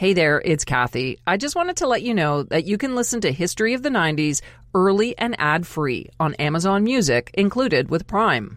Hey there, it's Kathy. I just wanted to let you know that you can listen to History of the 90s early and ad free on Amazon Music, included with Prime.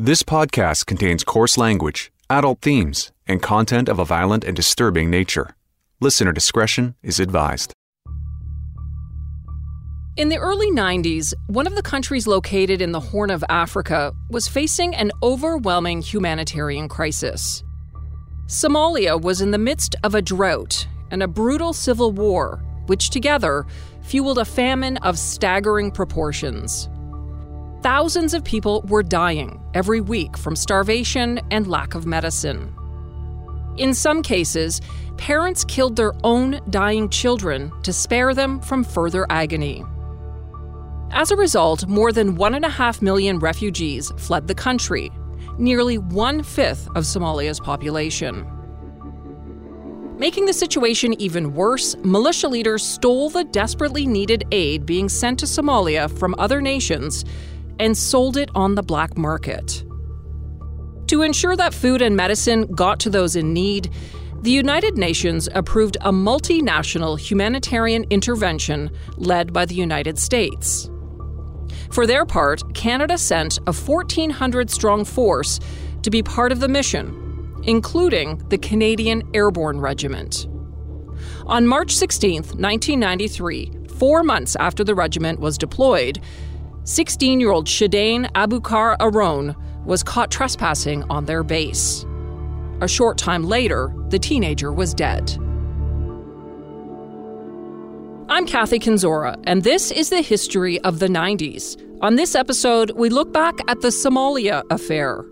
this podcast contains coarse language, adult themes, and content of a violent and disturbing nature. Listener discretion is advised. In the early 90s, one of the countries located in the Horn of Africa was facing an overwhelming humanitarian crisis. Somalia was in the midst of a drought and a brutal civil war, which together fueled a famine of staggering proportions. Thousands of people were dying every week from starvation and lack of medicine. In some cases, parents killed their own dying children to spare them from further agony. As a result, more than 1.5 million refugees fled the country, nearly one fifth of Somalia's population. Making the situation even worse, militia leaders stole the desperately needed aid being sent to Somalia from other nations and sold it on the black market. To ensure that food and medicine got to those in need, the United Nations approved a multinational humanitarian intervention led by the United States. For their part, Canada sent a 1,400 strong force to be part of the mission, including the Canadian Airborne Regiment. On March 16, 1993, four months after the regiment was deployed, 16 year old Shidane Abukar Arone was caught trespassing on their base. A short time later, the teenager was dead. I'm Kathy Kenzora, and this is the history of the 90s. On this episode, we look back at the Somalia affair,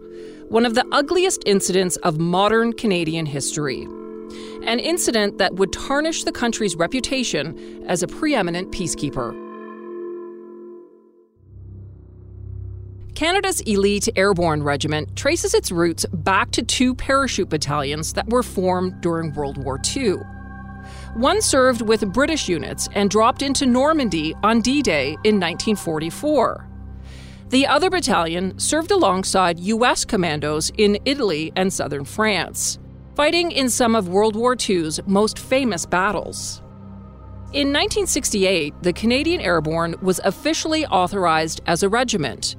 one of the ugliest incidents of modern Canadian history. An incident that would tarnish the country's reputation as a preeminent peacekeeper. Canada's elite airborne regiment traces its roots back to two parachute battalions that were formed during World War II. One served with British units and dropped into Normandy on D Day in 1944. The other battalion served alongside U.S. commandos in Italy and southern France, fighting in some of World War II's most famous battles. In 1968, the Canadian Airborne was officially authorized as a regiment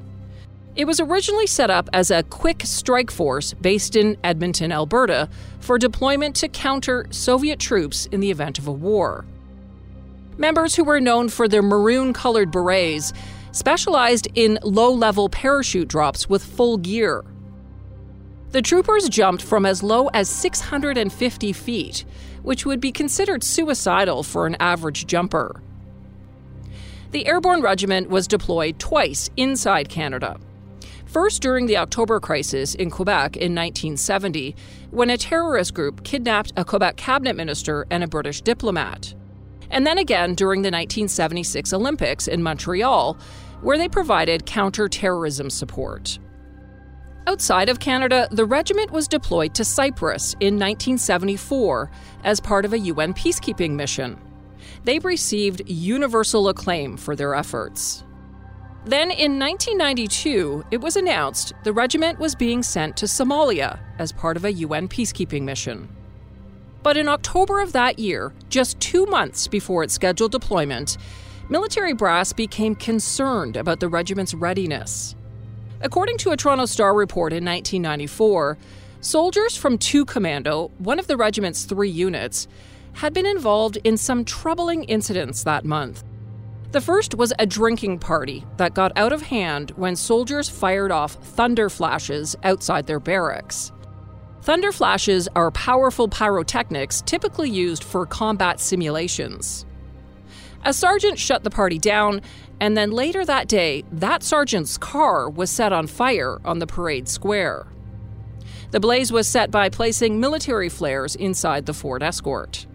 it was originally set up as a quick strike force based in Edmonton, Alberta, for deployment to counter Soviet troops in the event of a war. Members who were known for their maroon colored berets specialized in low level parachute drops with full gear. The troopers jumped from as low as 650 feet, which would be considered suicidal for an average jumper. The Airborne Regiment was deployed twice inside Canada. First, during the October crisis in Quebec in 1970, when a terrorist group kidnapped a Quebec cabinet minister and a British diplomat. And then again during the 1976 Olympics in Montreal, where they provided counter-terrorism support. Outside of Canada, the regiment was deployed to Cyprus in 1974 as part of a UN peacekeeping mission. They received universal acclaim for their efforts. Then in 1992, it was announced the regiment was being sent to Somalia as part of a UN peacekeeping mission. But in October of that year, just two months before its scheduled deployment, military brass became concerned about the regiment's readiness. According to a Toronto Star report in 1994, soldiers from 2 Commando, one of the regiment's three units, had been involved in some troubling incidents that month. The first was a drinking party that got out of hand when soldiers fired off thunder flashes outside their barracks. Thunder flashes are powerful pyrotechnics typically used for combat simulations. A sergeant shut the party down, and then later that day, that sergeant's car was set on fire on the parade square. The blaze was set by placing military flares inside the Ford Escort.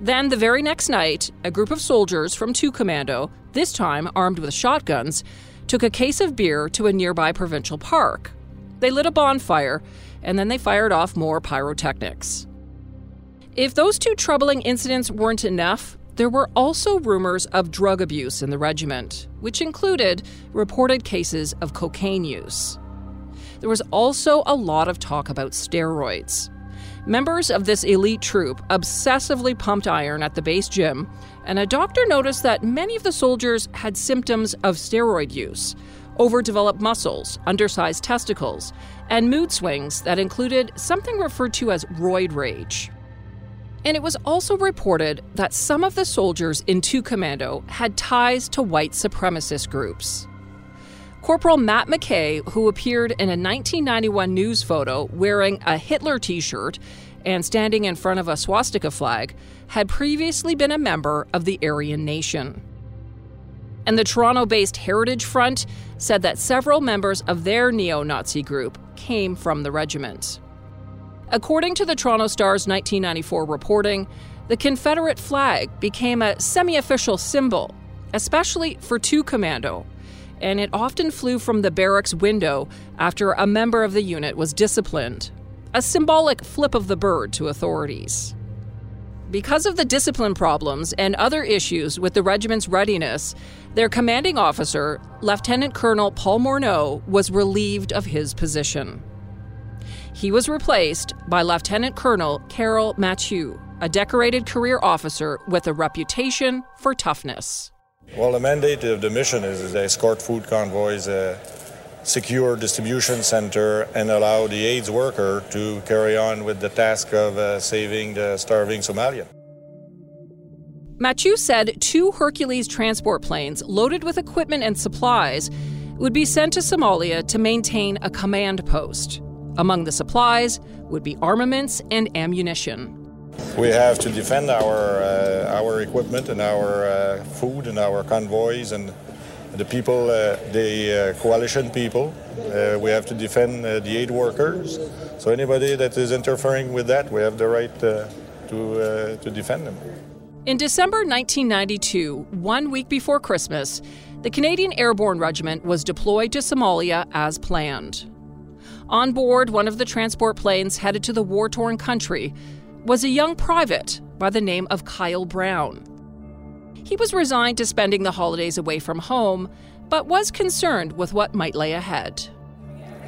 Then, the very next night, a group of soldiers from 2 Commando, this time armed with shotguns, took a case of beer to a nearby provincial park. They lit a bonfire, and then they fired off more pyrotechnics. If those two troubling incidents weren't enough, there were also rumors of drug abuse in the regiment, which included reported cases of cocaine use. There was also a lot of talk about steroids. Members of this elite troop obsessively pumped iron at the base gym, and a doctor noticed that many of the soldiers had symptoms of steroid use overdeveloped muscles, undersized testicles, and mood swings that included something referred to as roid rage. And it was also reported that some of the soldiers in 2 Commando had ties to white supremacist groups. Corporal Matt McKay, who appeared in a 1991 news photo wearing a Hitler t shirt and standing in front of a swastika flag, had previously been a member of the Aryan Nation. And the Toronto based Heritage Front said that several members of their neo Nazi group came from the regiment. According to the Toronto Star's 1994 reporting, the Confederate flag became a semi official symbol, especially for 2 Commando, and it often flew from the barracks window after a member of the unit was disciplined, a symbolic flip of the bird to authorities. Because of the discipline problems and other issues with the regiment's readiness, their commanding officer, Lieutenant Colonel Paul Morneault, was relieved of his position. He was replaced by Lieutenant Colonel Carol Mathieu, a decorated career officer with a reputation for toughness. Well, the mandate of the mission is to escort food convoys, uh, secure distribution center, and allow the AIDS worker to carry on with the task of uh, saving the starving Somalian. Mathieu said two Hercules transport planes loaded with equipment and supplies would be sent to Somalia to maintain a command post. Among the supplies would be armaments and ammunition. We have to defend our uh, our equipment and our uh, food and our convoys and the people, uh, the uh, coalition people. Uh, we have to defend uh, the aid workers. So anybody that is interfering with that, we have the right to to defend them. In December 1992, one week before Christmas, the Canadian Airborne Regiment was deployed to Somalia as planned. On board one of the transport planes headed to the war torn country was a young private by the name of Kyle Brown. He was resigned to spending the holidays away from home, but was concerned with what might lay ahead.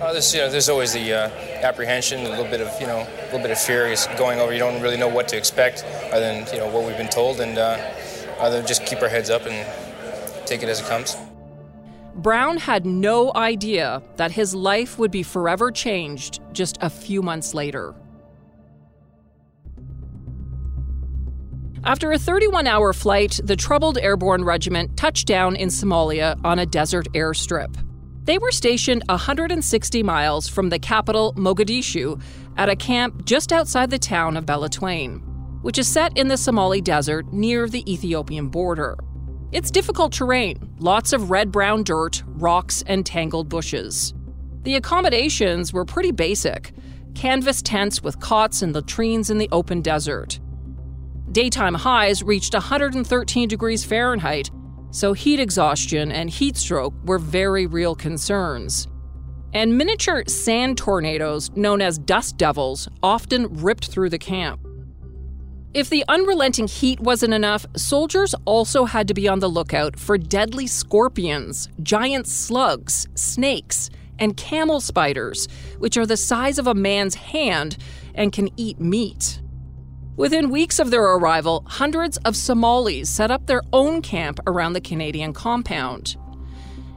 Uh, there's, you know, there's always the uh, apprehension, a little bit of, you know, a little bit of fear is going over. You don't really know what to expect, other than you know what we've been told, and uh, other than just keep our heads up and take it as it comes. Brown had no idea that his life would be forever changed just a few months later. After a 31 hour flight, the troubled airborne regiment touched down in Somalia on a desert airstrip. They were stationed 160 miles from the capital, Mogadishu, at a camp just outside the town of Beledweyne, which is set in the Somali desert near the Ethiopian border. It's difficult terrain, lots of red brown dirt, rocks, and tangled bushes. The accommodations were pretty basic canvas tents with cots and latrines in the open desert. Daytime highs reached 113 degrees Fahrenheit, so heat exhaustion and heat stroke were very real concerns. And miniature sand tornadoes, known as dust devils, often ripped through the camp. If the unrelenting heat wasn't enough, soldiers also had to be on the lookout for deadly scorpions, giant slugs, snakes, and camel spiders, which are the size of a man's hand and can eat meat. Within weeks of their arrival, hundreds of Somalis set up their own camp around the Canadian compound.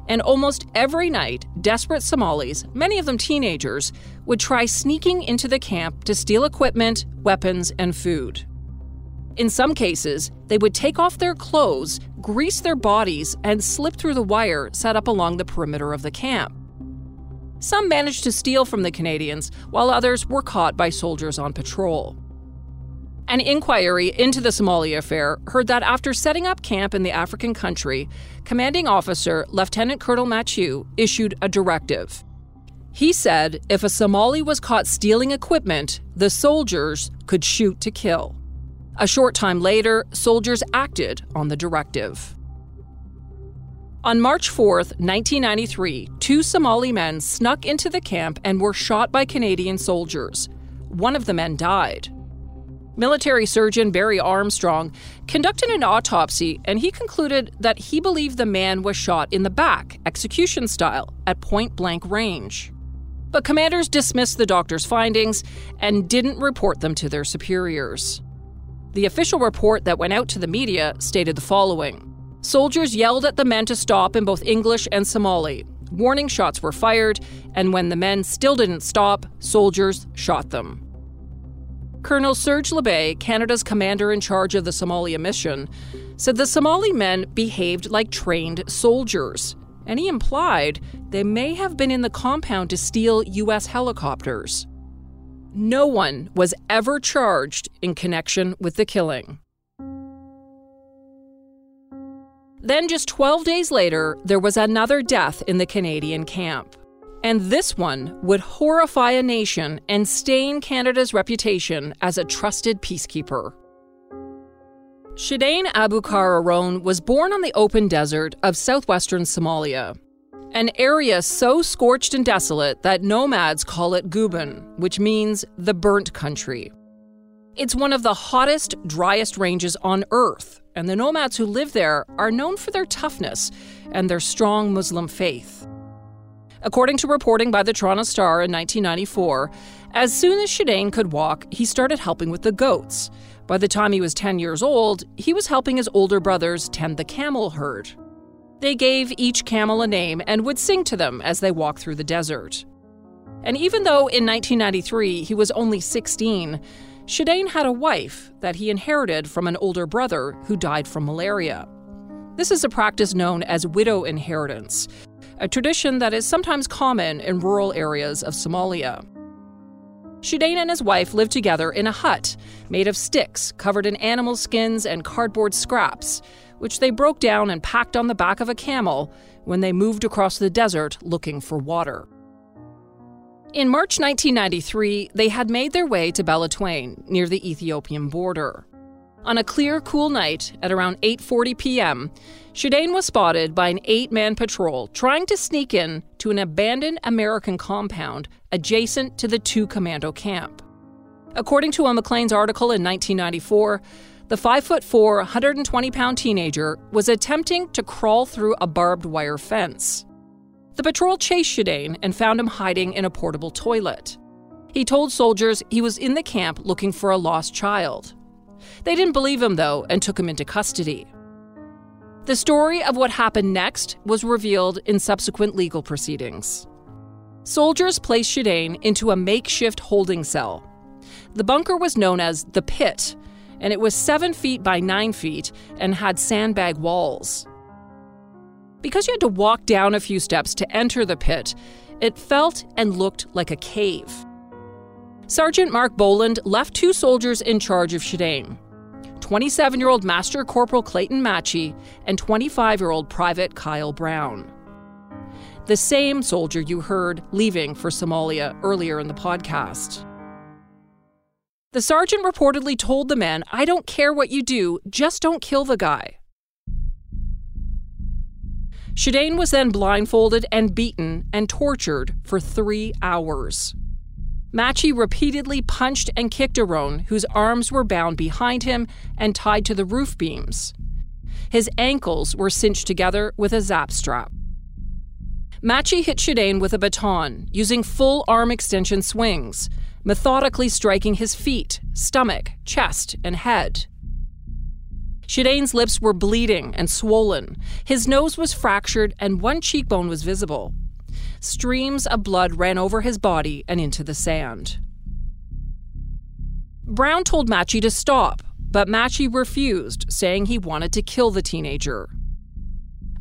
And almost every night, desperate Somalis, many of them teenagers, would try sneaking into the camp to steal equipment, weapons, and food. In some cases, they would take off their clothes, grease their bodies, and slip through the wire set up along the perimeter of the camp. Some managed to steal from the Canadians, while others were caught by soldiers on patrol. An inquiry into the Somalia affair heard that after setting up camp in the African country, commanding officer Lieutenant Colonel Mathieu issued a directive. He said if a Somali was caught stealing equipment, the soldiers could shoot to kill. A short time later, soldiers acted on the directive. On March 4, 1993, two Somali men snuck into the camp and were shot by Canadian soldiers. One of the men died. Military surgeon Barry Armstrong conducted an autopsy and he concluded that he believed the man was shot in the back, execution style, at point blank range. But commanders dismissed the doctor's findings and didn't report them to their superiors. The official report that went out to the media stated the following Soldiers yelled at the men to stop in both English and Somali. Warning shots were fired, and when the men still didn't stop, soldiers shot them. Colonel Serge Labbé, Canada's commander in charge of the Somalia mission, said the Somali men behaved like trained soldiers, and he implied they may have been in the compound to steal U.S. helicopters. No one was ever charged in connection with the killing. Then, just 12 days later, there was another death in the Canadian camp. And this one would horrify a nation and stain Canada's reputation as a trusted peacekeeper. Shidane Abukar Arone was born on the open desert of southwestern Somalia, an area so scorched and desolate that nomads call it Guban, which means the burnt country. It's one of the hottest, driest ranges on Earth, and the nomads who live there are known for their toughness and their strong Muslim faith. According to reporting by the Toronto Star in 1994, as soon as Shidane could walk, he started helping with the goats. By the time he was 10 years old, he was helping his older brothers tend the camel herd. They gave each camel a name and would sing to them as they walked through the desert. And even though in 1993 he was only 16, Shidane had a wife that he inherited from an older brother who died from malaria. This is a practice known as widow inheritance, a tradition that is sometimes common in rural areas of Somalia. Shidane and his wife lived together in a hut made of sticks covered in animal skins and cardboard scraps, which they broke down and packed on the back of a camel when they moved across the desert looking for water. In March 1993, they had made their way to Beledweyne, near the Ethiopian border. On a clear, cool night at around 8:40 p.m., Shidane was spotted by an eight-man patrol trying to sneak in to an abandoned American compound adjacent to the two commando camp. According to a Maclean's article in 1994, the 5'4", 120 pound teenager was attempting to crawl through a barbed wire fence. The patrol chased Shidane and found him hiding in a portable toilet. He told soldiers he was in the camp looking for a lost child. They didn't believe him, though, and took him into custody. The story of what happened next was revealed in subsequent legal proceedings. Soldiers placed Shidane into a makeshift holding cell. The bunker was known as the Pit, and it was seven feet by nine feet and had sandbag walls. Because you had to walk down a few steps to enter the pit, it felt and looked like a cave. Sergeant Mark Boland left two soldiers in charge of Shidane 27 year old Master Corporal Clayton Matchee and 25 year old Private Kyle Brown. The same soldier you heard leaving for Somalia earlier in the podcast. The sergeant reportedly told the men, I don't care what you do, just don't kill the guy. Shidane was then blindfolded and beaten and tortured for three hours. Matchee repeatedly punched and kicked Arone, whose arms were bound behind him and tied to the roof beams. His ankles were cinched together with a zap strap. Matchee hit Shidane with a baton, using full arm extension swings, methodically striking his feet, stomach, chest, and head. Shidane's lips were bleeding and swollen. His nose was fractured and one cheekbone was visible. Streams of blood ran over his body and into the sand. Brown told Matchee to stop, but Matchee refused, saying he wanted to kill the teenager.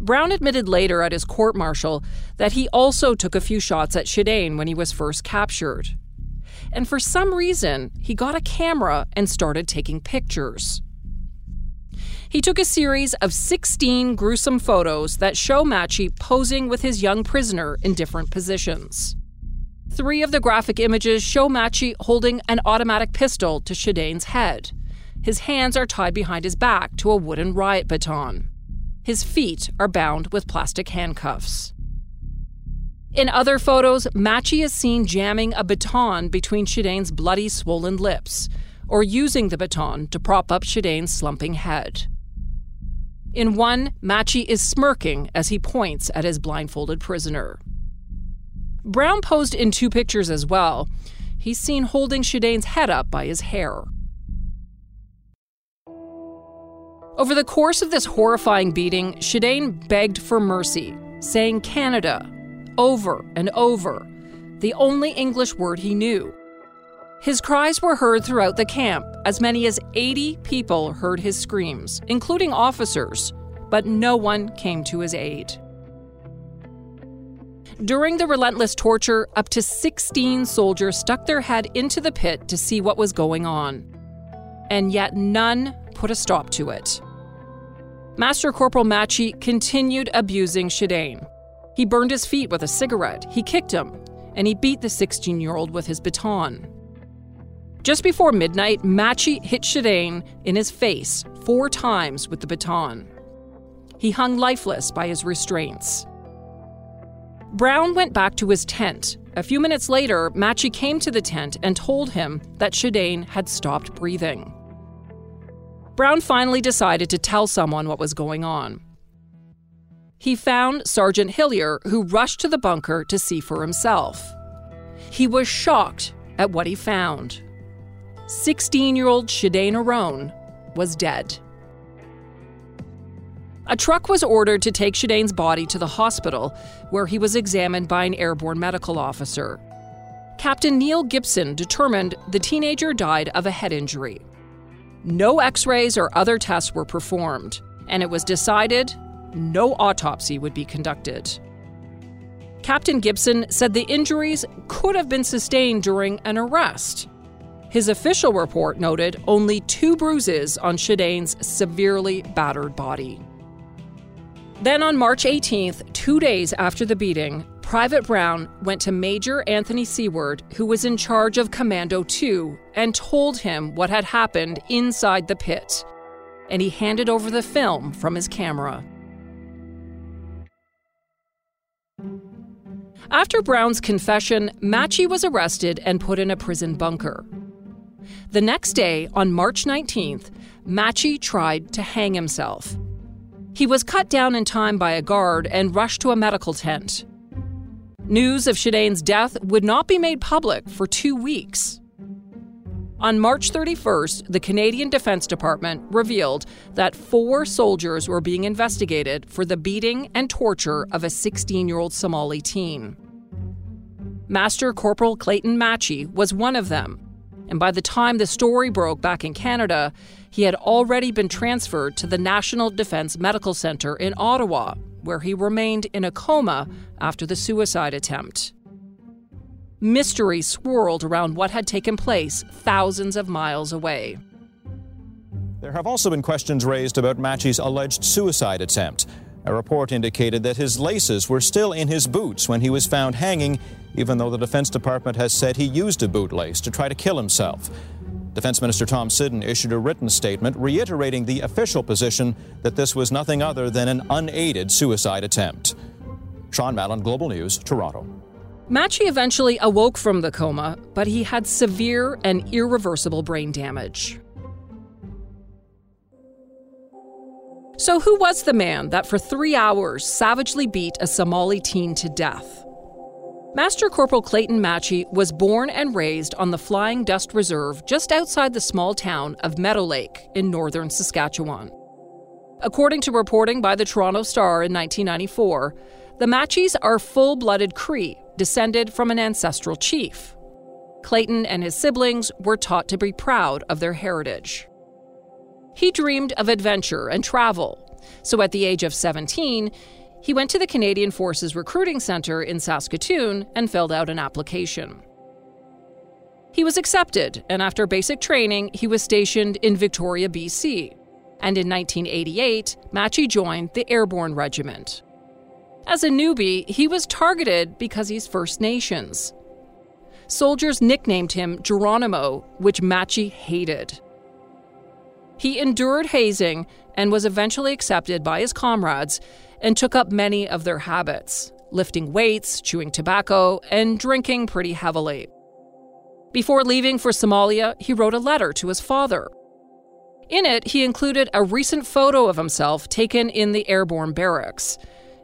Brown admitted later at his court martial that he also took a few shots at Shidane when he was first captured. And for some reason, he got a camera and started taking pictures. He took a series of 16 gruesome photos that show Matchee posing with his young prisoner in different positions. Three of the graphic images show Matchee holding an automatic pistol to Shidane's head. His hands are tied behind his back to a wooden riot baton. His feet are bound with plastic handcuffs. In other photos, Matchee is seen jamming a baton between Shidane's bloody, swollen lips, or using the baton to prop up Shidane's slumping head. In one, Matchee is smirking as he points at his blindfolded prisoner. Brown posed in two pictures as well. He's seen holding Shidane's head up by his hair. Over the course of this horrifying beating, Shidane begged for mercy, saying Canada over and over, the only English word he knew. His cries were heard throughout the camp. As many as 80 people heard his screams, including officers, but no one came to his aid. During the relentless torture, up to 16 soldiers stuck their head into the pit to see what was going on. And yet none put a stop to it. Master Corporal Matchee continued abusing Shidane. He burned his feet with a cigarette, he kicked him, and he beat the 16 year old with his baton. Just before midnight, Matchee hit Shidane in his face four times with the baton. He hung lifeless by his restraints. Brown went back to his tent. A few minutes later, Matchee came to the tent and told him that Shidane had stopped breathing. Brown finally decided to tell someone what was going on. He found Sergeant Hillier, who rushed to the bunker to see for himself. He was shocked at what he found. 16 year old Shidane Arone was dead. A truck was ordered to take Shidane's body to the hospital, where he was examined by an airborne medical officer. Captain Neil Gibson determined the teenager died of a head injury. No x rays or other tests were performed, and it was decided no autopsy would be conducted. Captain Gibson said the injuries could have been sustained during an arrest. His official report noted only two bruises on Shidane's severely battered body. Then on March 18th, two days after the beating, Private Brown went to Major Anthony Seward, who was in charge of Commando 2, and told him what had happened inside the pit. And he handed over the film from his camera. After Brown's confession, Matchee was arrested and put in a prison bunker. The next day, on March 19th, Matchee tried to hang himself. He was cut down in time by a guard and rushed to a medical tent. News of Shidane's death would not be made public for two weeks. On March 31st, the Canadian Defense Department revealed that four soldiers were being investigated for the beating and torture of a 16 year old Somali teen. Master Corporal Clayton Matchee was one of them, and by the time the story broke back in Canada, he had already been transferred to the National Defense Medical Center in Ottawa, where he remained in a coma after the suicide attempt. Mystery swirled around what had taken place thousands of miles away. There have also been questions raised about Matchee's alleged suicide attempt. A report indicated that his laces were still in his boots when he was found hanging, even though the Defense Department has said he used a bootlace to try to kill himself. Defense Minister Tom Siddon issued a written statement reiterating the official position that this was nothing other than an unaided suicide attempt. Sean Mallon, Global News, Toronto. Matchee eventually awoke from the coma, but he had severe and irreversible brain damage. So, who was the man that for three hours savagely beat a Somali teen to death? Master Corporal Clayton Matchee was born and raised on the Flying Dust Reserve just outside the small town of Meadow Lake in northern Saskatchewan. According to reporting by the Toronto Star in 1994, the Matchees are full blooded Cree, descended from an ancestral chief. Clayton and his siblings were taught to be proud of their heritage. He dreamed of adventure and travel. So at the age of 17, he went to the Canadian Forces Recruiting Center in Saskatoon and filled out an application. He was accepted, and after basic training, he was stationed in Victoria, BC. And in 1988, Matchee joined the Airborne Regiment. As a newbie, he was targeted because he's First Nations. Soldiers nicknamed him Geronimo, which Matchee hated. He endured hazing and was eventually accepted by his comrades and took up many of their habits, lifting weights, chewing tobacco, and drinking pretty heavily. Before leaving for Somalia, he wrote a letter to his father. In it, he included a recent photo of himself taken in the airborne barracks.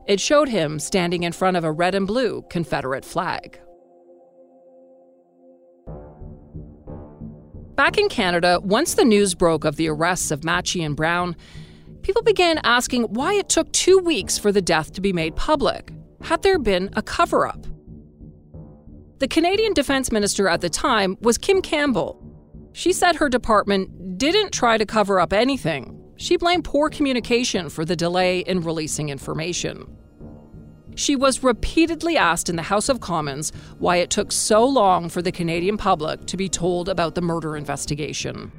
It showed him standing in front of a red and blue Confederate flag. Back in Canada, once the news broke of the arrests of Matchee and Brown, people began asking why it took two weeks for the death to be made public. Had there been a cover up? The Canadian Defense Minister at the time was Kim Campbell. She said her department didn't try to cover up anything. She blamed poor communication for the delay in releasing information. She was repeatedly asked in the House of Commons why it took so long for the Canadian public to be told about the murder investigation.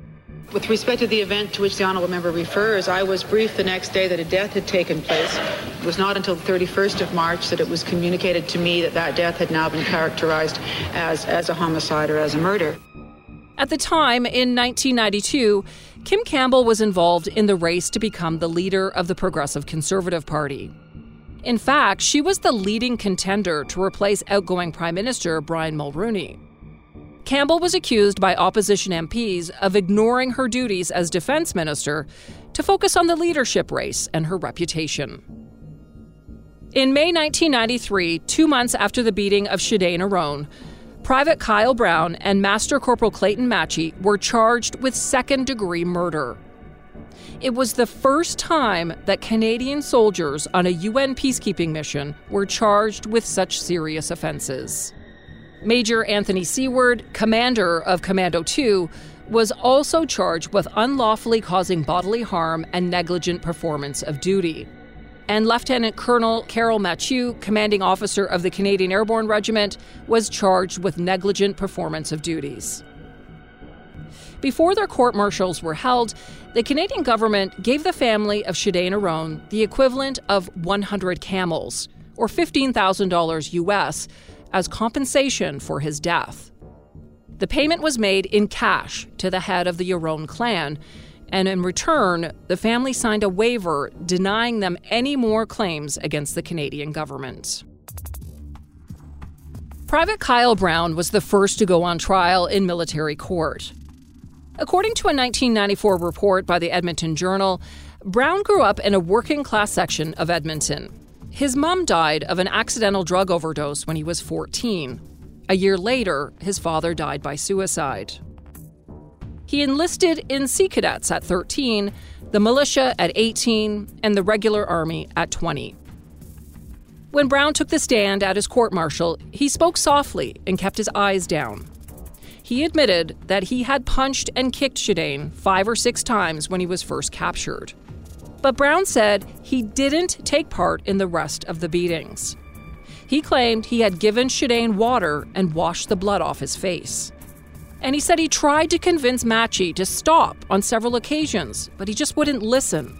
With respect to the event to which the honourable member refers, I was briefed the next day that a death had taken place. It was not until the 31st of March that it was communicated to me that that death had now been characterized as, as a homicide or as a murder. At the time, in 1992, Kim Campbell was involved in the race to become the leader of the Progressive Conservative Party. In fact, she was the leading contender to replace outgoing Prime Minister Brian Mulroney. Campbell was accused by opposition MPs of ignoring her duties as defense minister to focus on the leadership race and her reputation. In May 1993, two months after the beating of Shidane Arone, Private Kyle Brown and Master Corporal Clayton Matchee were charged with second degree murder. It was the first time that Canadian soldiers on a UN peacekeeping mission were charged with such serious offenses. Major Anthony Seward, commander of Commando 2, was also charged with unlawfully causing bodily harm and negligent performance of duty. And Lieutenant Colonel Carol Mathieu, commanding officer of the Canadian Airborne Regiment, was charged with negligent performance of duties. Before their court martials were held, the Canadian government gave the family of Shidane Arone the equivalent of 100 camels, or $15,000 US, as compensation for his death. The payment was made in cash to the head of the Arone clan, and in return, the family signed a waiver denying them any more claims against the Canadian government. Private Kyle Brown was the first to go on trial in military court. According to a 1994 report by the Edmonton Journal, Brown grew up in a working class section of Edmonton. His mom died of an accidental drug overdose when he was 14. A year later, his father died by suicide. He enlisted in Sea Cadets at 13, the militia at 18, and the regular army at 20. When Brown took the stand at his court martial, he spoke softly and kept his eyes down. He admitted that he had punched and kicked Shidane five or six times when he was first captured. But Brown said he didn't take part in the rest of the beatings. He claimed he had given Shidane water and washed the blood off his face. And he said he tried to convince Matchee to stop on several occasions, but he just wouldn't listen.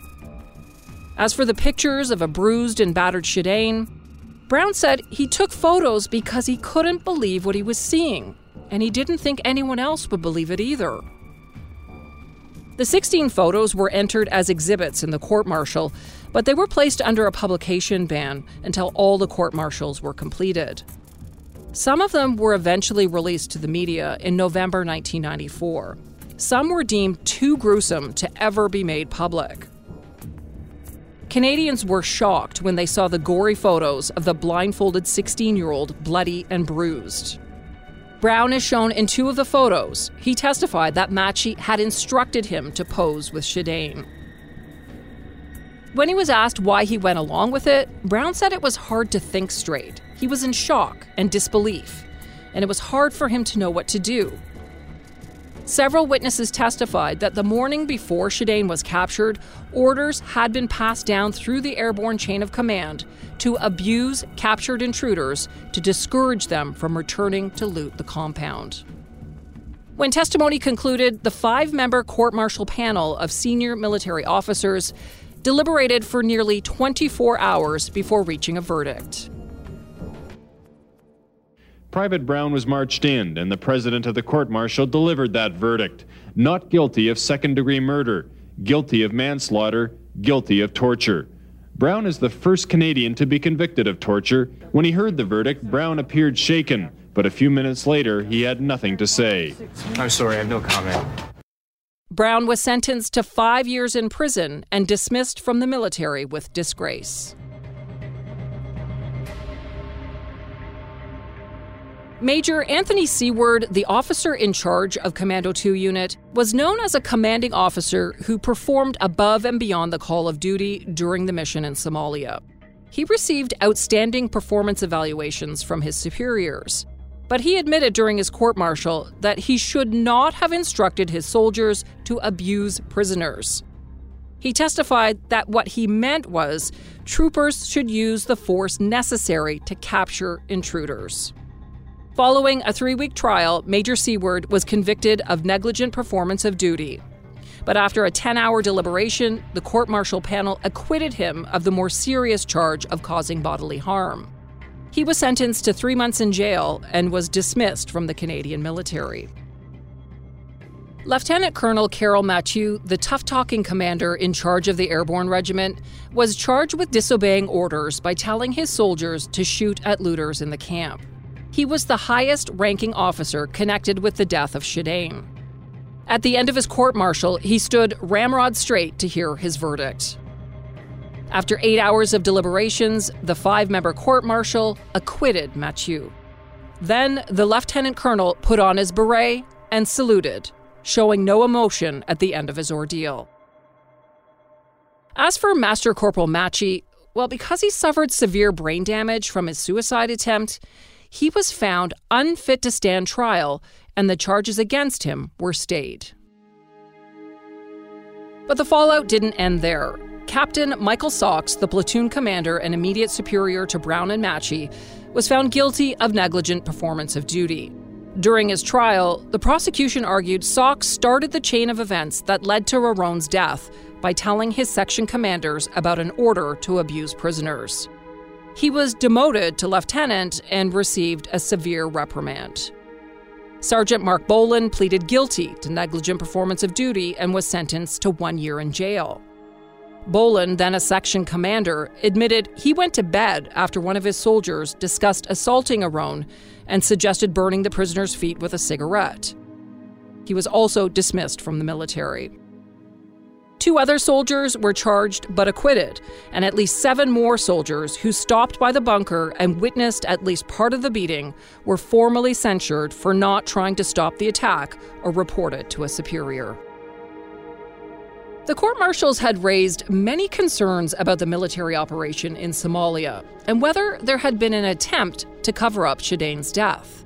As for the pictures of a bruised and battered Shidane, Brown said he took photos because he couldn't believe what he was seeing, and he didn't think anyone else would believe it either. The 16 photos were entered as exhibits in the court martial, but they were placed under a publication ban until all the court martials were completed. Some of them were eventually released to the media in November 1994. Some were deemed too gruesome to ever be made public. Canadians were shocked when they saw the gory photos of the blindfolded 16 year old bloody and bruised. Brown is shown in two of the photos. He testified that Matchee had instructed him to pose with Shidane. When he was asked why he went along with it, Brown said it was hard to think straight. He was in shock and disbelief, and it was hard for him to know what to do. Several witnesses testified that the morning before Shidane was captured, orders had been passed down through the airborne chain of command to abuse captured intruders to discourage them from returning to loot the compound. When testimony concluded, the five member court martial panel of senior military officers deliberated for nearly 24 hours before reaching a verdict. Private Brown was marched in, and the president of the court martial delivered that verdict not guilty of second degree murder, guilty of manslaughter, guilty of torture. Brown is the first Canadian to be convicted of torture. When he heard the verdict, Brown appeared shaken, but a few minutes later, he had nothing to say. I'm sorry, I have no comment. Brown was sentenced to five years in prison and dismissed from the military with disgrace. Major Anthony Seward, the officer in charge of Commando 2 unit, was known as a commanding officer who performed above and beyond the call of duty during the mission in Somalia. He received outstanding performance evaluations from his superiors, but he admitted during his court martial that he should not have instructed his soldiers to abuse prisoners. He testified that what he meant was troopers should use the force necessary to capture intruders. Following a three week trial, Major Seward was convicted of negligent performance of duty. But after a 10 hour deliberation, the court martial panel acquitted him of the more serious charge of causing bodily harm. He was sentenced to three months in jail and was dismissed from the Canadian military. Lieutenant Colonel Carol Mathieu, the tough talking commander in charge of the Airborne Regiment, was charged with disobeying orders by telling his soldiers to shoot at looters in the camp. He was the highest ranking officer connected with the death of Shidane. At the end of his court martial, he stood ramrod straight to hear his verdict. After eight hours of deliberations, the five member court martial acquitted Mathieu. Then the lieutenant colonel put on his beret and saluted, showing no emotion at the end of his ordeal. As for Master Corporal Matchee, well, because he suffered severe brain damage from his suicide attempt, he was found unfit to stand trial, and the charges against him were stayed. But the fallout didn't end there. Captain Michael Sachs, the platoon commander and immediate superior to Brown and Matchee, was found guilty of negligent performance of duty. During his trial, the prosecution argued Sachs started the chain of events that led to Arone's death by telling his section commanders about an order to abuse prisoners. He was demoted to lieutenant and received a severe reprimand. Sergeant Mark Boland pleaded guilty to negligent performance of duty and was sentenced to one year in jail. Boland, then a section commander, admitted he went to bed after one of his soldiers discussed assaulting Arone and suggested burning the prisoner's feet with a cigarette. He was also dismissed from the military. Two other soldiers were charged but acquitted, and at least seven more soldiers who stopped by the bunker and witnessed at least part of the beating were formally censured for not trying to stop the attack or report it to a superior. The court martials had raised many concerns about the military operation in Somalia and whether there had been an attempt to cover up Shidane's death.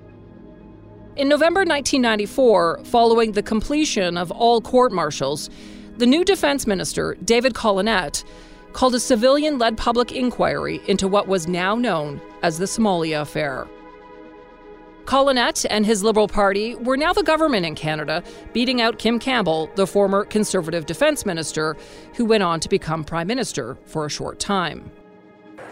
In November 1994, following the completion of all court martials, the new defense minister, David Collenette, called a civilian led public inquiry into what was now known as the Somalia Affair. Collenette and his Liberal Party were now the government in Canada, beating out Kim Campbell, the former Conservative defense minister, who went on to become Prime Minister for a short time.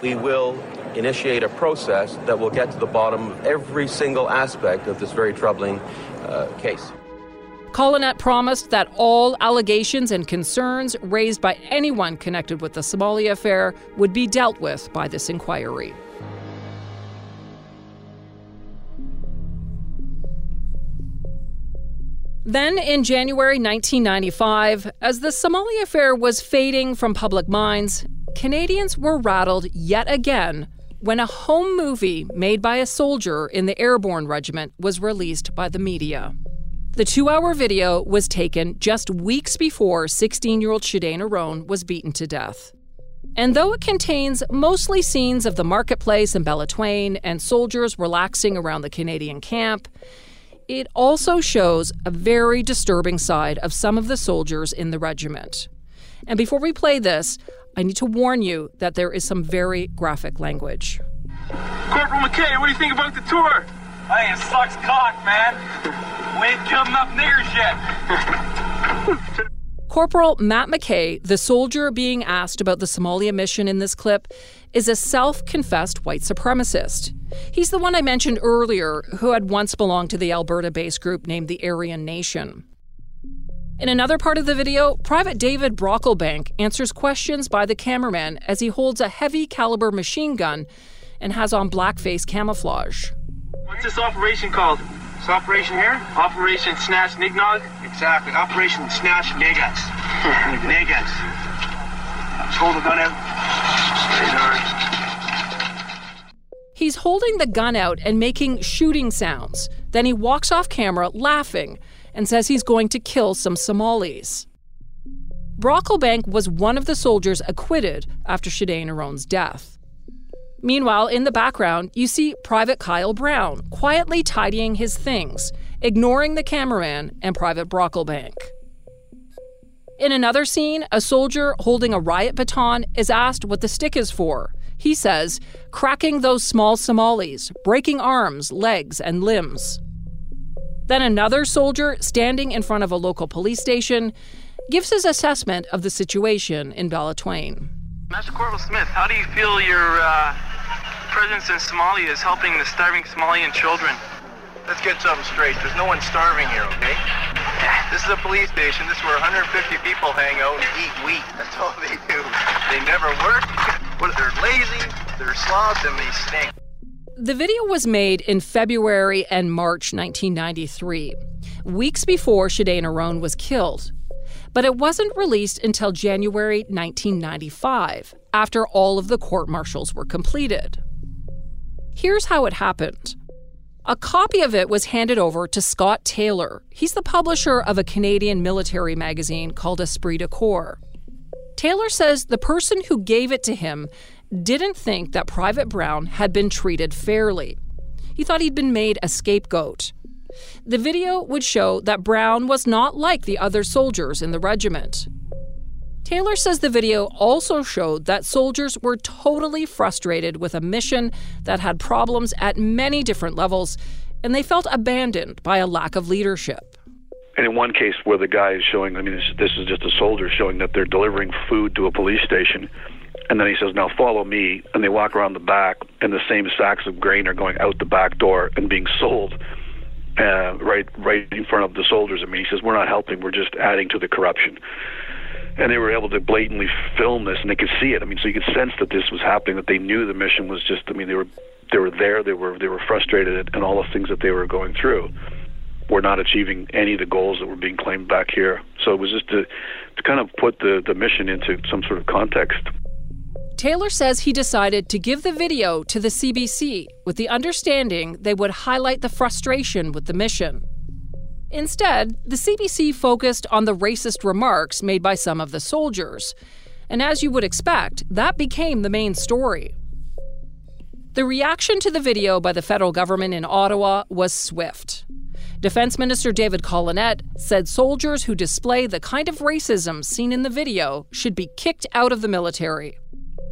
We will initiate a process that will get to the bottom of every single aspect of this very troubling uh, case. Collenette promised that all allegations and concerns raised by anyone connected with the Somalia affair would be dealt with by this inquiry. Then, in January 1995, as the Somalia affair was fading from public minds, Canadians were rattled yet again when a home movie made by a soldier in the Airborne Regiment was released by the media. The two hour video was taken just weeks before 16 year old Shidane Arone was beaten to death. And though it contains mostly scenes of the marketplace in Beledweyne and soldiers relaxing around the Canadian camp, It also shows a very disturbing side of some of the soldiers in the regiment. And before we play this, I need to warn you that there is some very graphic language. Corporal McKay, what do you think about the tour? Think it sucks cock, man. We ain't killed enough niggers yet. Corporal Matt McKay, the soldier being asked about the Somalia mission in this clip, is a self confessed white supremacist. He's the one I mentioned earlier who had once belonged to the Alberta based group named the Aryan Nation. In another part of the video, Private David Brocklebank answers questions by the cameraman as he holds a heavy caliber machine gun and has on blackface camouflage. What's this operation called? This operation here? Operation Snatch Nignog? Exactly. Operation Snatch Negas. Niggas. Hold the gun out. He's holding the gun out and making shooting sounds. Then he walks off camera laughing and says he's going to kill some Somalis. Brocklebank was one of the soldiers acquitted after Shidane Arone's death. Meanwhile, in the background, you see Private Kyle Brown quietly tidying his things, ignoring the cameraman and Private Brocklebank. In another scene, a soldier holding a riot baton is asked what the stick is for. He says, cracking those small Somalis, breaking arms, legs, and limbs. Then another soldier, standing in front of a local police station, gives his assessment of the situation in Beledweyne. Master Corporal Smith, how do you feel your uh, presence in Somalia is helping the starving Somalian children? Let's get something straight. There's no one starving here, okay? This is a police station. This is where 150 people hang out and eat wheat. That's all they do. They never work. Well, they're lazy, they're slobs, and they stink. The video was made in February and March 1993, weeks before Shidane Arone was killed. But it wasn't released until January 1995, after all of the court martials were completed. Here's how it happened. A copy of it was handed over to Scott Taylor. He's the publisher of a Canadian military magazine called Esprit de Corps. Taylor says the person who gave it to him didn't think that Private Brown had been treated fairly. He thought he'd been made a scapegoat. The video would show that Brown was not like the other soldiers in the regiment. Taylor says the video also showed that soldiers were totally frustrated with a mission that had problems at many different levels, and they felt abandoned by a lack of leadership. And in one case where the guy is showing, I mean, this, is just a soldier showing that they're delivering food to a police station. And then he says, now follow me. And they walk around the back, and the same sacks of grain are going out the back door and being sold uh, right, right in front of the soldiers. I mean, he says, we're not helping, we're just adding to the corruption and they were able to blatantly film this, and they could see it. I mean, so you could sense that this was happening. That they knew the mission was just. I mean, they were they were there. They were they were frustrated, and all the things that they were going through were not achieving any of the goals that were being claimed back here. So it was just to to kind of put the the mission into some sort of context. Taylor says he decided to give the video to the CBC with the understanding they would highlight the frustration with the mission. Instead, the CBC focused on the racist remarks made by some of the soldiers. And as you would expect, that became the main story. The reaction to the video by the federal government in Ottawa was swift. Defense Minister David Collenette said soldiers who display the kind of racism seen in the video should be kicked out of the military.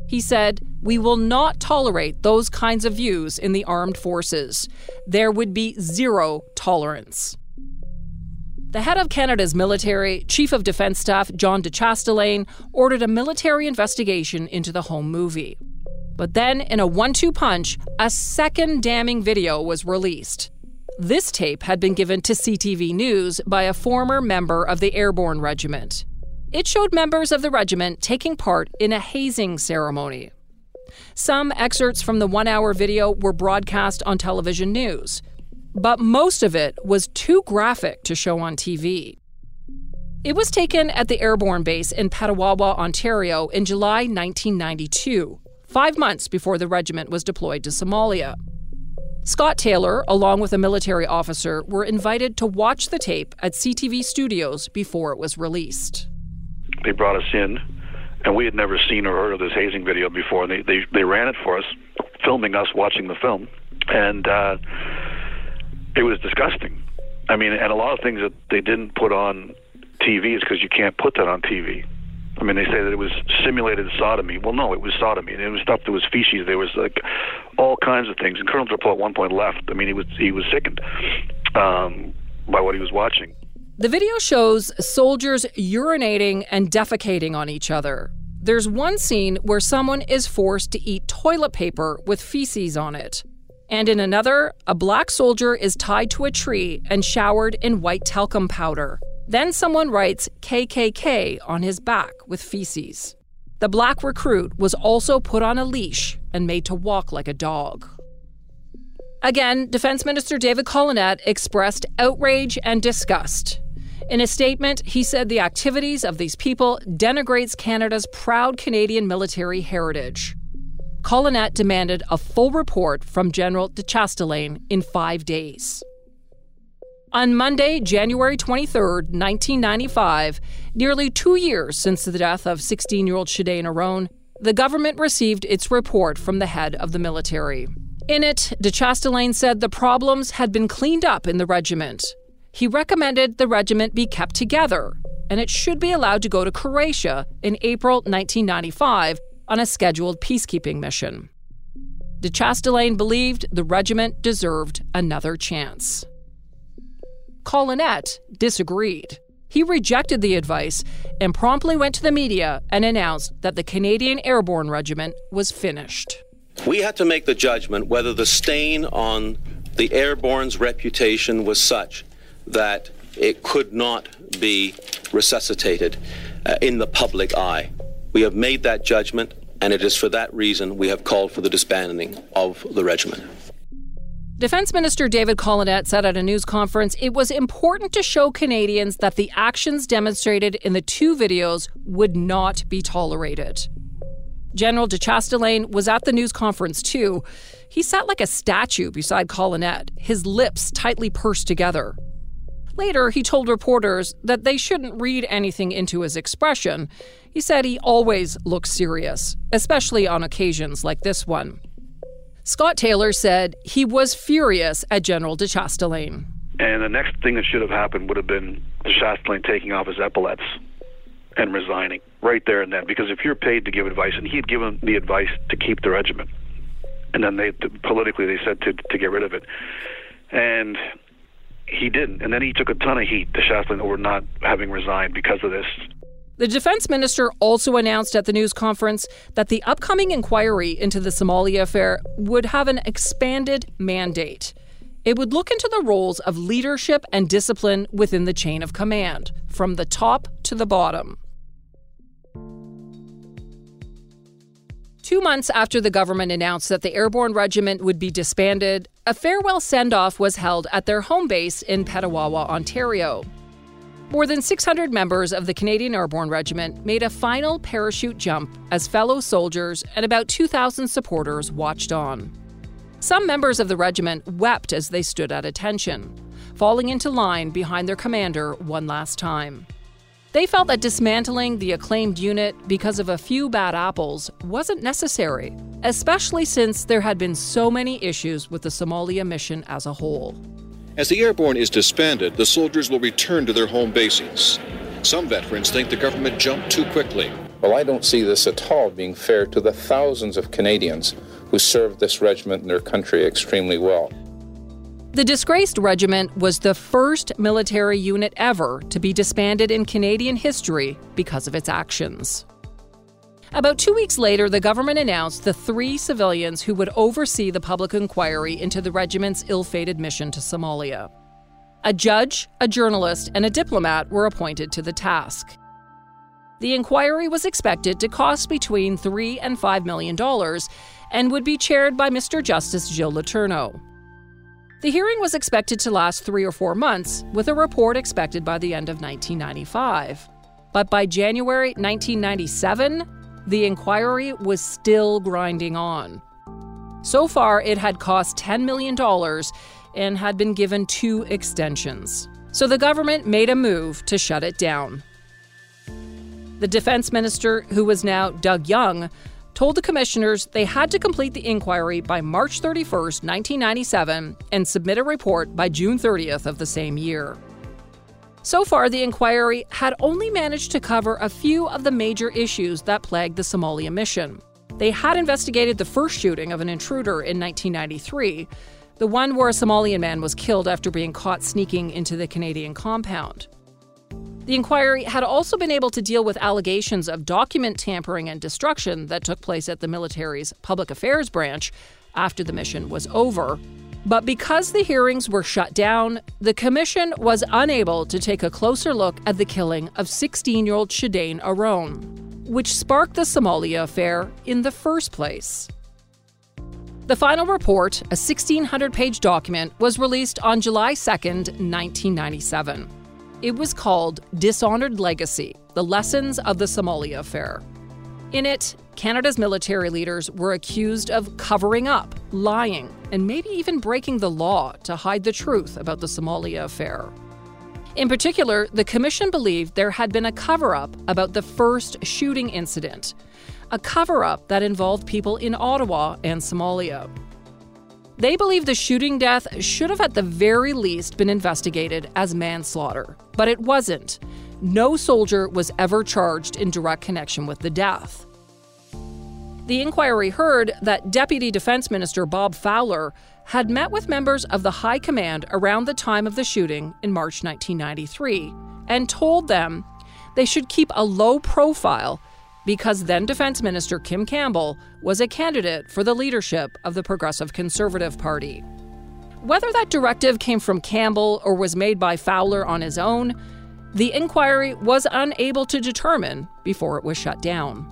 He said, We will not tolerate those kinds of views in the armed forces. There would be zero tolerance. The head of Canada's military, Chief of Defence Staff John de Chastelain, ordered a military investigation into the home movie. But then, in a one two punch, a second damning video was released. This tape had been given to CTV News by a former member of the Airborne Regiment. It showed members of the regiment taking part in a hazing ceremony. Some excerpts from the one hour video were broadcast on television news, but most of it was too graphic to show on TV. It was taken at the airborne base in Petawawa, Ontario in July 1992, five months before the regiment was deployed to Somalia. Scott Taylor, along with a military officer, were invited to watch the tape at CTV studios before it was released. They brought us in, and we had never seen or heard of this hazing video before. And they, they, they ran it for us, filming us watching the film. And uh, it was disgusting. I mean, and a lot of things that they didn't put on TV is because you can't put that on TV. I mean, they say that it was simulated sodomy. Well, no, it was sodomy. It was stuff that was feces. There was like all kinds of things. And Colonel Drapeau at one point left. I mean, he was he was sickened um, by what he was watching. The video shows soldiers urinating and defecating on each other. There's one scene where someone is forced to eat toilet paper with feces on it. And in another, a black soldier is tied to a tree and showered in white talcum powder. Then someone writes KKK on his back with feces. The black recruit was also put on a leash and made to walk like a dog. Again, Defense Minister David Collenette expressed outrage and disgust. In a statement, he said the activities of these people denigrates Canada's proud Canadian military heritage. Collenette demanded a full report from General de Chastelain in five days. On Monday, January 23, 1995, nearly two years since the death of 16 year old Shidane Arone, the government received its report from the head of the military. In it, de Chastelain said the problems had been cleaned up in the regiment. He recommended the regiment be kept together, and it should be allowed to go to Croatia in April 1995 on a scheduled peacekeeping mission. De Chastelain believed the regiment deserved another chance. Collenette disagreed. He rejected the advice and promptly went to the media and announced that the Canadian Airborne Regiment was finished. We had to make the judgment whether the stain on the airborne's reputation was such that it could not be resuscitated uh, in the public eye. We have made that judgment, and it is for that reason we have called for the disbanding of the regiment. Defense Minister David Collenette said at a news conference it was important to show Canadians that the actions demonstrated in the two videos would not be tolerated. General de Chastelain was at the news conference too. He sat like a statue beside Collenette, his lips tightly pursed together. Later, he told reporters that they shouldn't read anything into his expression. He said he always looks serious, especially on occasions like this one. Scott Taylor said he was furious at General de Chastelain. And the next thing that should have happened would have been de Chastelain taking off his epaulets and resigning right there and then. Because if you're paid to give advice, and he had given the advice to keep the regiment, and then they politically they said to to get rid of it, and he didn't. And then he took a ton of heat, de Chastelain, over not having resigned because of this. The defense minister also announced at the news conference that the upcoming inquiry into the Somalia affair would have an expanded mandate. It would look into the roles of leadership and discipline within the chain of command, from the top to the bottom. Two months after the government announced that the airborne regiment would be disbanded, a farewell send off was held at their home base in Petawawa, Ontario. More than 600 members of the Canadian Airborne Regiment made a final parachute jump as fellow soldiers and about 2,000 supporters watched on. Some members of the regiment wept as they stood at attention, falling into line behind their commander one last time. They felt that dismantling the acclaimed unit because of a few bad apples wasn't necessary, especially since there had been so many issues with the Somalia mission as a whole. As the airborne is disbanded, the soldiers will return to their home bases. Some veterans think the government jumped too quickly. Well, I don't see this at all being fair to the thousands of Canadians who served this regiment and their country extremely well. The disgraced regiment was the first military unit ever to be disbanded in Canadian history because of its actions. About two weeks later, the government announced the three civilians who would oversee the public inquiry into the regiment's ill fated mission to Somalia. A judge, a journalist, and a diplomat were appointed to the task. The inquiry was expected to cost between three and five million dollars and would be chaired by Mr. Justice Gilles Letourneau. The hearing was expected to last three or four months, with a report expected by the end of 1995. But by January 1997, the inquiry was still grinding on. So far, it had cost $10 million and had been given two extensions. So the government made a move to shut it down. The defense minister, who was now Doug Young, told the commissioners they had to complete the inquiry by March 31, 1997, and submit a report by June 30th of the same year. So far, the inquiry had only managed to cover a few of the major issues that plagued the Somalia mission. They had investigated the first shooting of an intruder in 1993, the one where a Somalian man was killed after being caught sneaking into the Canadian compound. The inquiry had also been able to deal with allegations of document tampering and destruction that took place at the military's public affairs branch after the mission was over. But because the hearings were shut down, the commission was unable to take a closer look at the killing of 16 year old Shidane Arone, which sparked the Somalia affair in the first place. The final report, a 1,600 page document, was released on July 2, 1997. It was called Dishonored Legacy The Lessons of the Somalia Affair. In it, Canada's military leaders were accused of covering up, lying, and maybe even breaking the law to hide the truth about the Somalia affair. In particular, the Commission believed there had been a cover up about the first shooting incident, a cover up that involved people in Ottawa and Somalia. They believe the shooting death should have at the very least been investigated as manslaughter, but it wasn't. No soldier was ever charged in direct connection with the death. The inquiry heard that Deputy Defense Minister Bob Fowler had met with members of the High Command around the time of the shooting in March 1993 and told them they should keep a low profile because then Defense Minister Kim Campbell was a candidate for the leadership of the Progressive Conservative Party. Whether that directive came from Campbell or was made by Fowler on his own, the inquiry was unable to determine before it was shut down.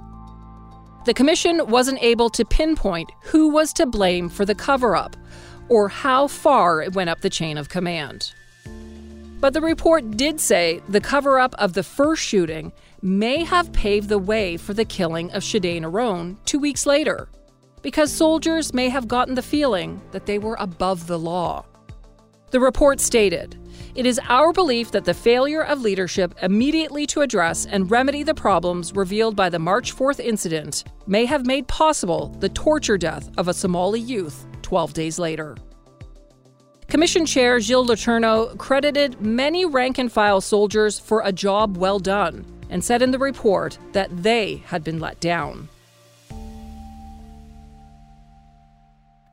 The Commission wasn't able to pinpoint who was to blame for the cover up or how far it went up the chain of command. But the report did say the cover up of the first shooting may have paved the way for the killing of Shidane Arone two weeks later, because soldiers may have gotten the feeling that they were above the law. The report stated It is our belief that the failure of leadership immediately to address and remedy the problems revealed by the March 4th incident may have made possible the torture death of a Somali youth 12 days later. Commission Chair Gilles Letourneau credited many rank and file soldiers for a job well done and said in the report that they had been let down.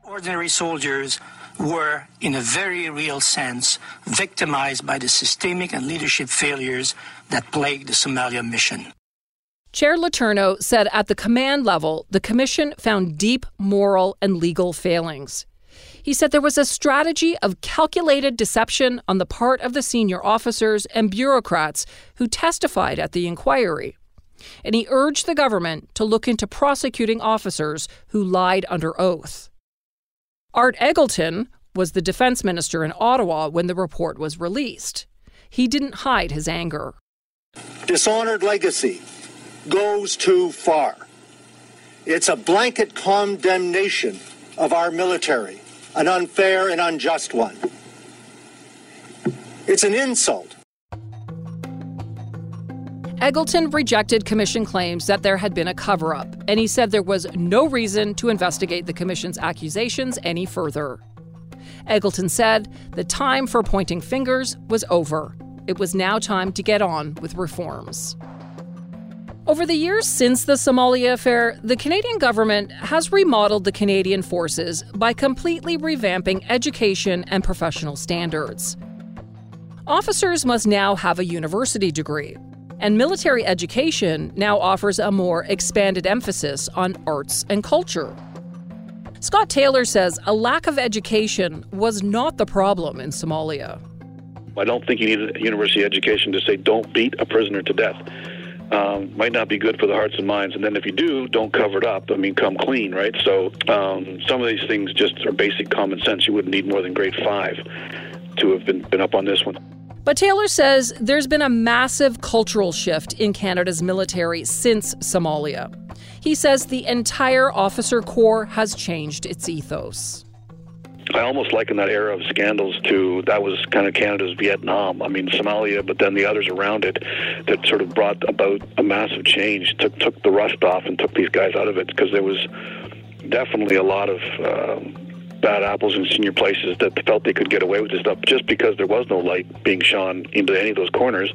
Ordinary soldiers were, in a very real sense, victimized by the systemic and leadership failures that plagued the Somalia mission. Chair Letourneau said at the command level, the Commission found deep moral and legal failings. He said there was a strategy of calculated deception on the part of the senior officers and bureaucrats who testified at the inquiry. And he urged the government to look into prosecuting officers who lied under oath. Art Eggleton was the defense minister in Ottawa when the report was released. He didn't hide his anger. Dishonored legacy goes too far. It's a blanket condemnation of our military an unfair and unjust one. It's an insult. Eggleton rejected Commission claims that there had been a cover up, and he said there was no reason to investigate the Commission's accusations any further. Eggleton said the time for pointing fingers was over. It was now time to get on with reforms. Over the years since the Somalia affair, the Canadian government has remodeled the Canadian forces by completely revamping education and professional standards. Officers must now have a university degree, and military education now offers a more expanded emphasis on arts and culture. Scott Taylor says a lack of education was not the problem in Somalia. I don't think you need a university education to say don't beat a prisoner to death um, might not be good for the hearts and minds. And then if you do, don't cover it up. I mean, come clean, right? So um, some of these things just are basic common sense. You wouldn't need more than grade five to have been, been up on this one. But Taylor says there's been a massive cultural shift in Canada's military since Somalia. He says the entire officer corps has changed its ethos. I almost liken that era of scandals to that was kind of Canada's Vietnam. I mean, Somalia, but then the others around it that sort of brought about a massive change, took took the rust off and took these guys out of it because there was definitely a lot of uh, bad apples in senior places that felt they could get away with this stuff just because there was no light being shone into any of those corners.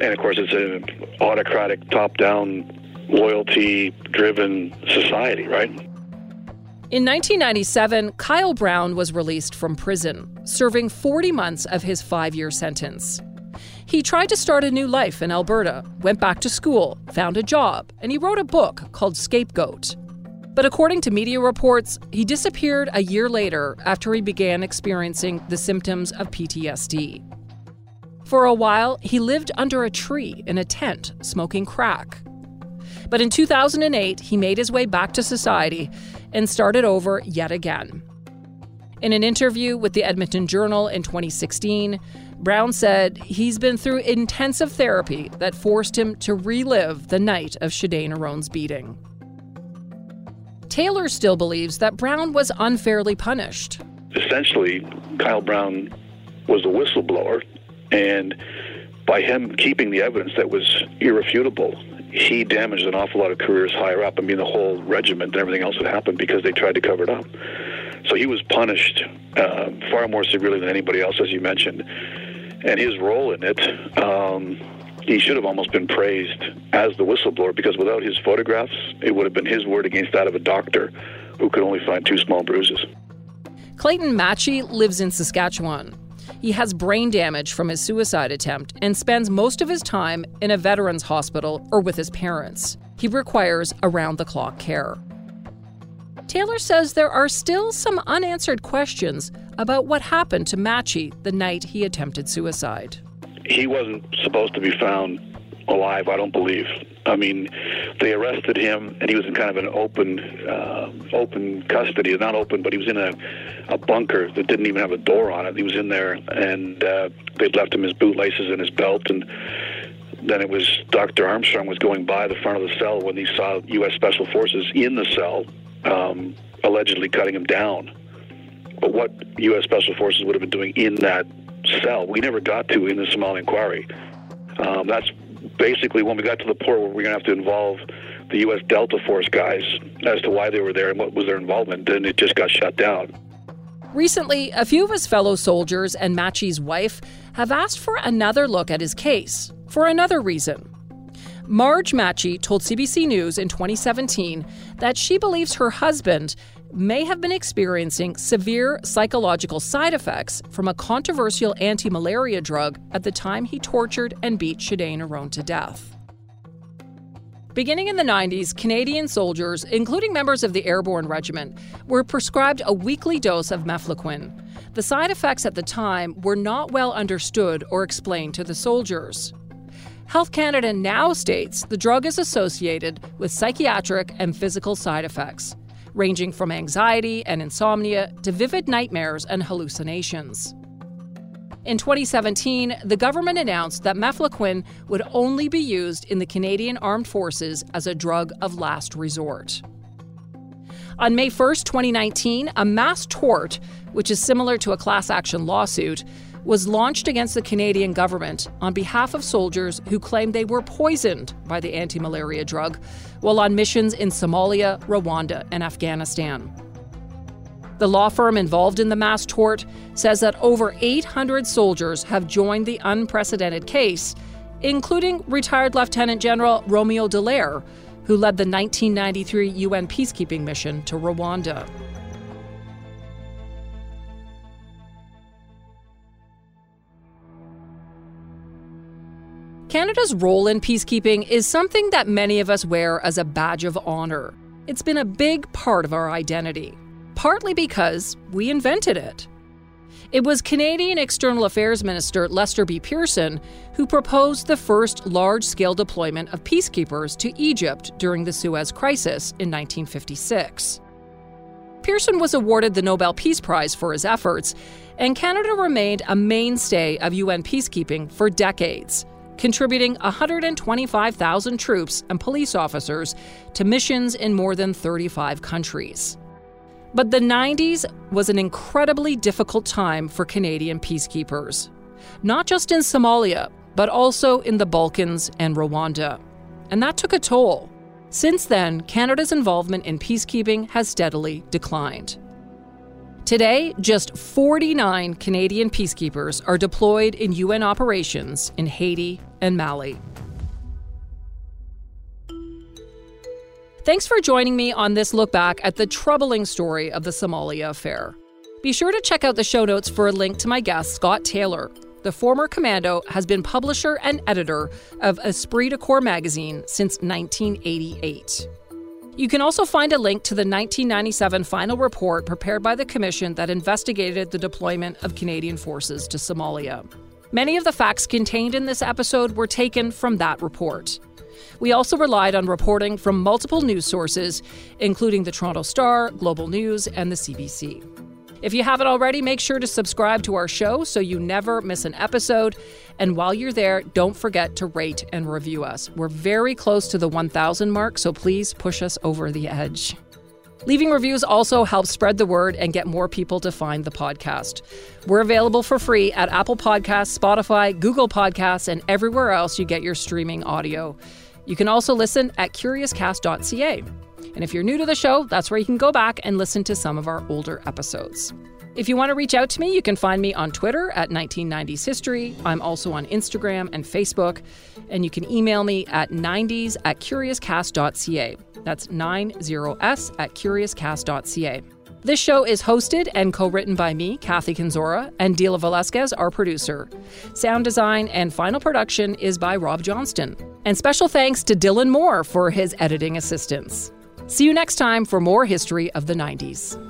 And of course, it's an autocratic, top-down, loyalty-driven society, right? In 1997, Kyle Brown was released from prison, serving 40 months of his five year sentence. He tried to start a new life in Alberta, went back to school, found a job, and he wrote a book called Scapegoat. But according to media reports, he disappeared a year later after he began experiencing the symptoms of PTSD. For a while, he lived under a tree in a tent, smoking crack. But in 2008, he made his way back to society and started over yet again. In an interview with the Edmonton Journal in 2016, Brown said he's been through intensive therapy that forced him to relive the night of Shidane Arone's beating. Taylor still believes that Brown was unfairly punished. Essentially, Kyle Brown was a whistleblower, and by him keeping the evidence that was irrefutable, he damaged an awful lot of careers higher up. I mean, the whole regiment and everything else that happened because they tried to cover it up. So he was punished uh, far more severely than anybody else, as you mentioned. And his role in it, um, he should have almost been praised as the whistleblower because without his photographs, it would have been his word against that of a doctor who could only find two small bruises. Clayton Matchee lives in Saskatchewan. He has brain damage from his suicide attempt and spends most of his time in a veterans hospital or with his parents. He requires around the clock care. Taylor says there are still some unanswered questions about what happened to Matchee the night he attempted suicide. He wasn't supposed to be found alive, I don't believe. I mean, they arrested him, and he was in kind of an open, uh, open custody. Not open, but he was in a, a bunker that didn't even have a door on it. He was in there, and uh, they'd left him his bootlaces and his belt, and then it was Dr. Armstrong was going by the front of the cell when he saw U.S. Special Forces in the cell, um, allegedly cutting him down. But what U.S. Special Forces would have been doing in that cell, we never got to in the Somali inquiry. Um, that's basically when we got to the point where we're going to have to involve the U.S. Delta Force guys as to why they were there and what was their involvement, then it just got shut down. Recently, a few of his fellow soldiers and Matchee's wife have asked for another look at his case for another reason. Marge Matchie told CBC News in 2017 that she believes her husband may have been experiencing severe psychological side effects from a controversial anti malaria drug at the time he tortured and beat Shidane Arone to death. Beginning in the 90s, Canadian soldiers, including members of the Airborne Regiment, were prescribed a weekly dose of mefloquine. The side effects at the time were not well understood or explained to the soldiers. Health Canada now states the drug is associated with psychiatric and physical side effects ranging from anxiety and insomnia to vivid nightmares and hallucinations. In 2017, the government announced that mefloquine would only be used in the Canadian Armed Forces as a drug of last resort. On May 1, 2019, a mass tort, which is similar to a class action lawsuit, was launched against the Canadian government on behalf of soldiers who claimed they were poisoned by the anti malaria drug while on missions in Somalia, Rwanda, and Afghanistan. The law firm involved in the mass tort says that over 800 soldiers have joined the unprecedented case, including retired Lieutenant General Romeo Dallaire, who led the 1993 UN peacekeeping mission to Rwanda. Canada's role in peacekeeping is something that many of us wear as a badge of honor. It's been a big part of our identity, partly because we invented it. It was Canadian External Affairs Minister Lester B. Pearson who proposed the first large scale deployment of peacekeepers to Egypt during the Suez Crisis in 1956. Pearson was awarded the Nobel Peace Prize for his efforts, and Canada remained a mainstay of UN peacekeeping for decades contributing 125,000 troops and police officers to missions in more than 35 countries. But the 90s was an incredibly difficult time for Canadian peacekeepers, not just in Somalia, but also in the Balkans and Rwanda. And that took a toll. Since then, Canada's involvement in peacekeeping has steadily declined. Today, just 49 Canadian peacekeepers are deployed in UN operations in Haiti and Mali. Thanks for joining me on this look back at the troubling story of the Somalia affair. Be sure to check out the show notes for a link to my guest, Scott Taylor. The former commando has been publisher and editor of Esprit de Corps magazine since 1988. You can also find a link to the 1997 final report prepared by the commission that investigated the deployment of Canadian forces to Somalia. Many of the facts contained in this episode were taken from that report. We also relied on reporting from multiple news sources, including the Toronto Star, Global News, and the CBC. If you haven't already, make sure to subscribe to our show so you never miss an episode. And while you're there, don't forget to rate and review us. We're very close to the 1,000 mark, so please push us over the edge. Leaving reviews also helps spread the word and get more people to find the podcast. We're available for free at Apple Podcasts, Spotify, Google Podcasts, and everywhere else you get your streaming audio. You can also listen at curiouscast.ca. And if you're new to the show, that's where you can go back and listen to some of our older episodes. If you want to reach out to me, you can find me on Twitter at 1990s History. I'm also on Instagram and Facebook. And you can email me at 90s at curiouscast.ca. That's 90s at curiouscast.ca. This show is hosted and co written by me, Kathy Kenzora, and Dila Velasquez, our producer. Sound design and final production is by Rob Johnston. And special thanks to Dylan Moore for his editing assistance. See you next time for more history of the 90s.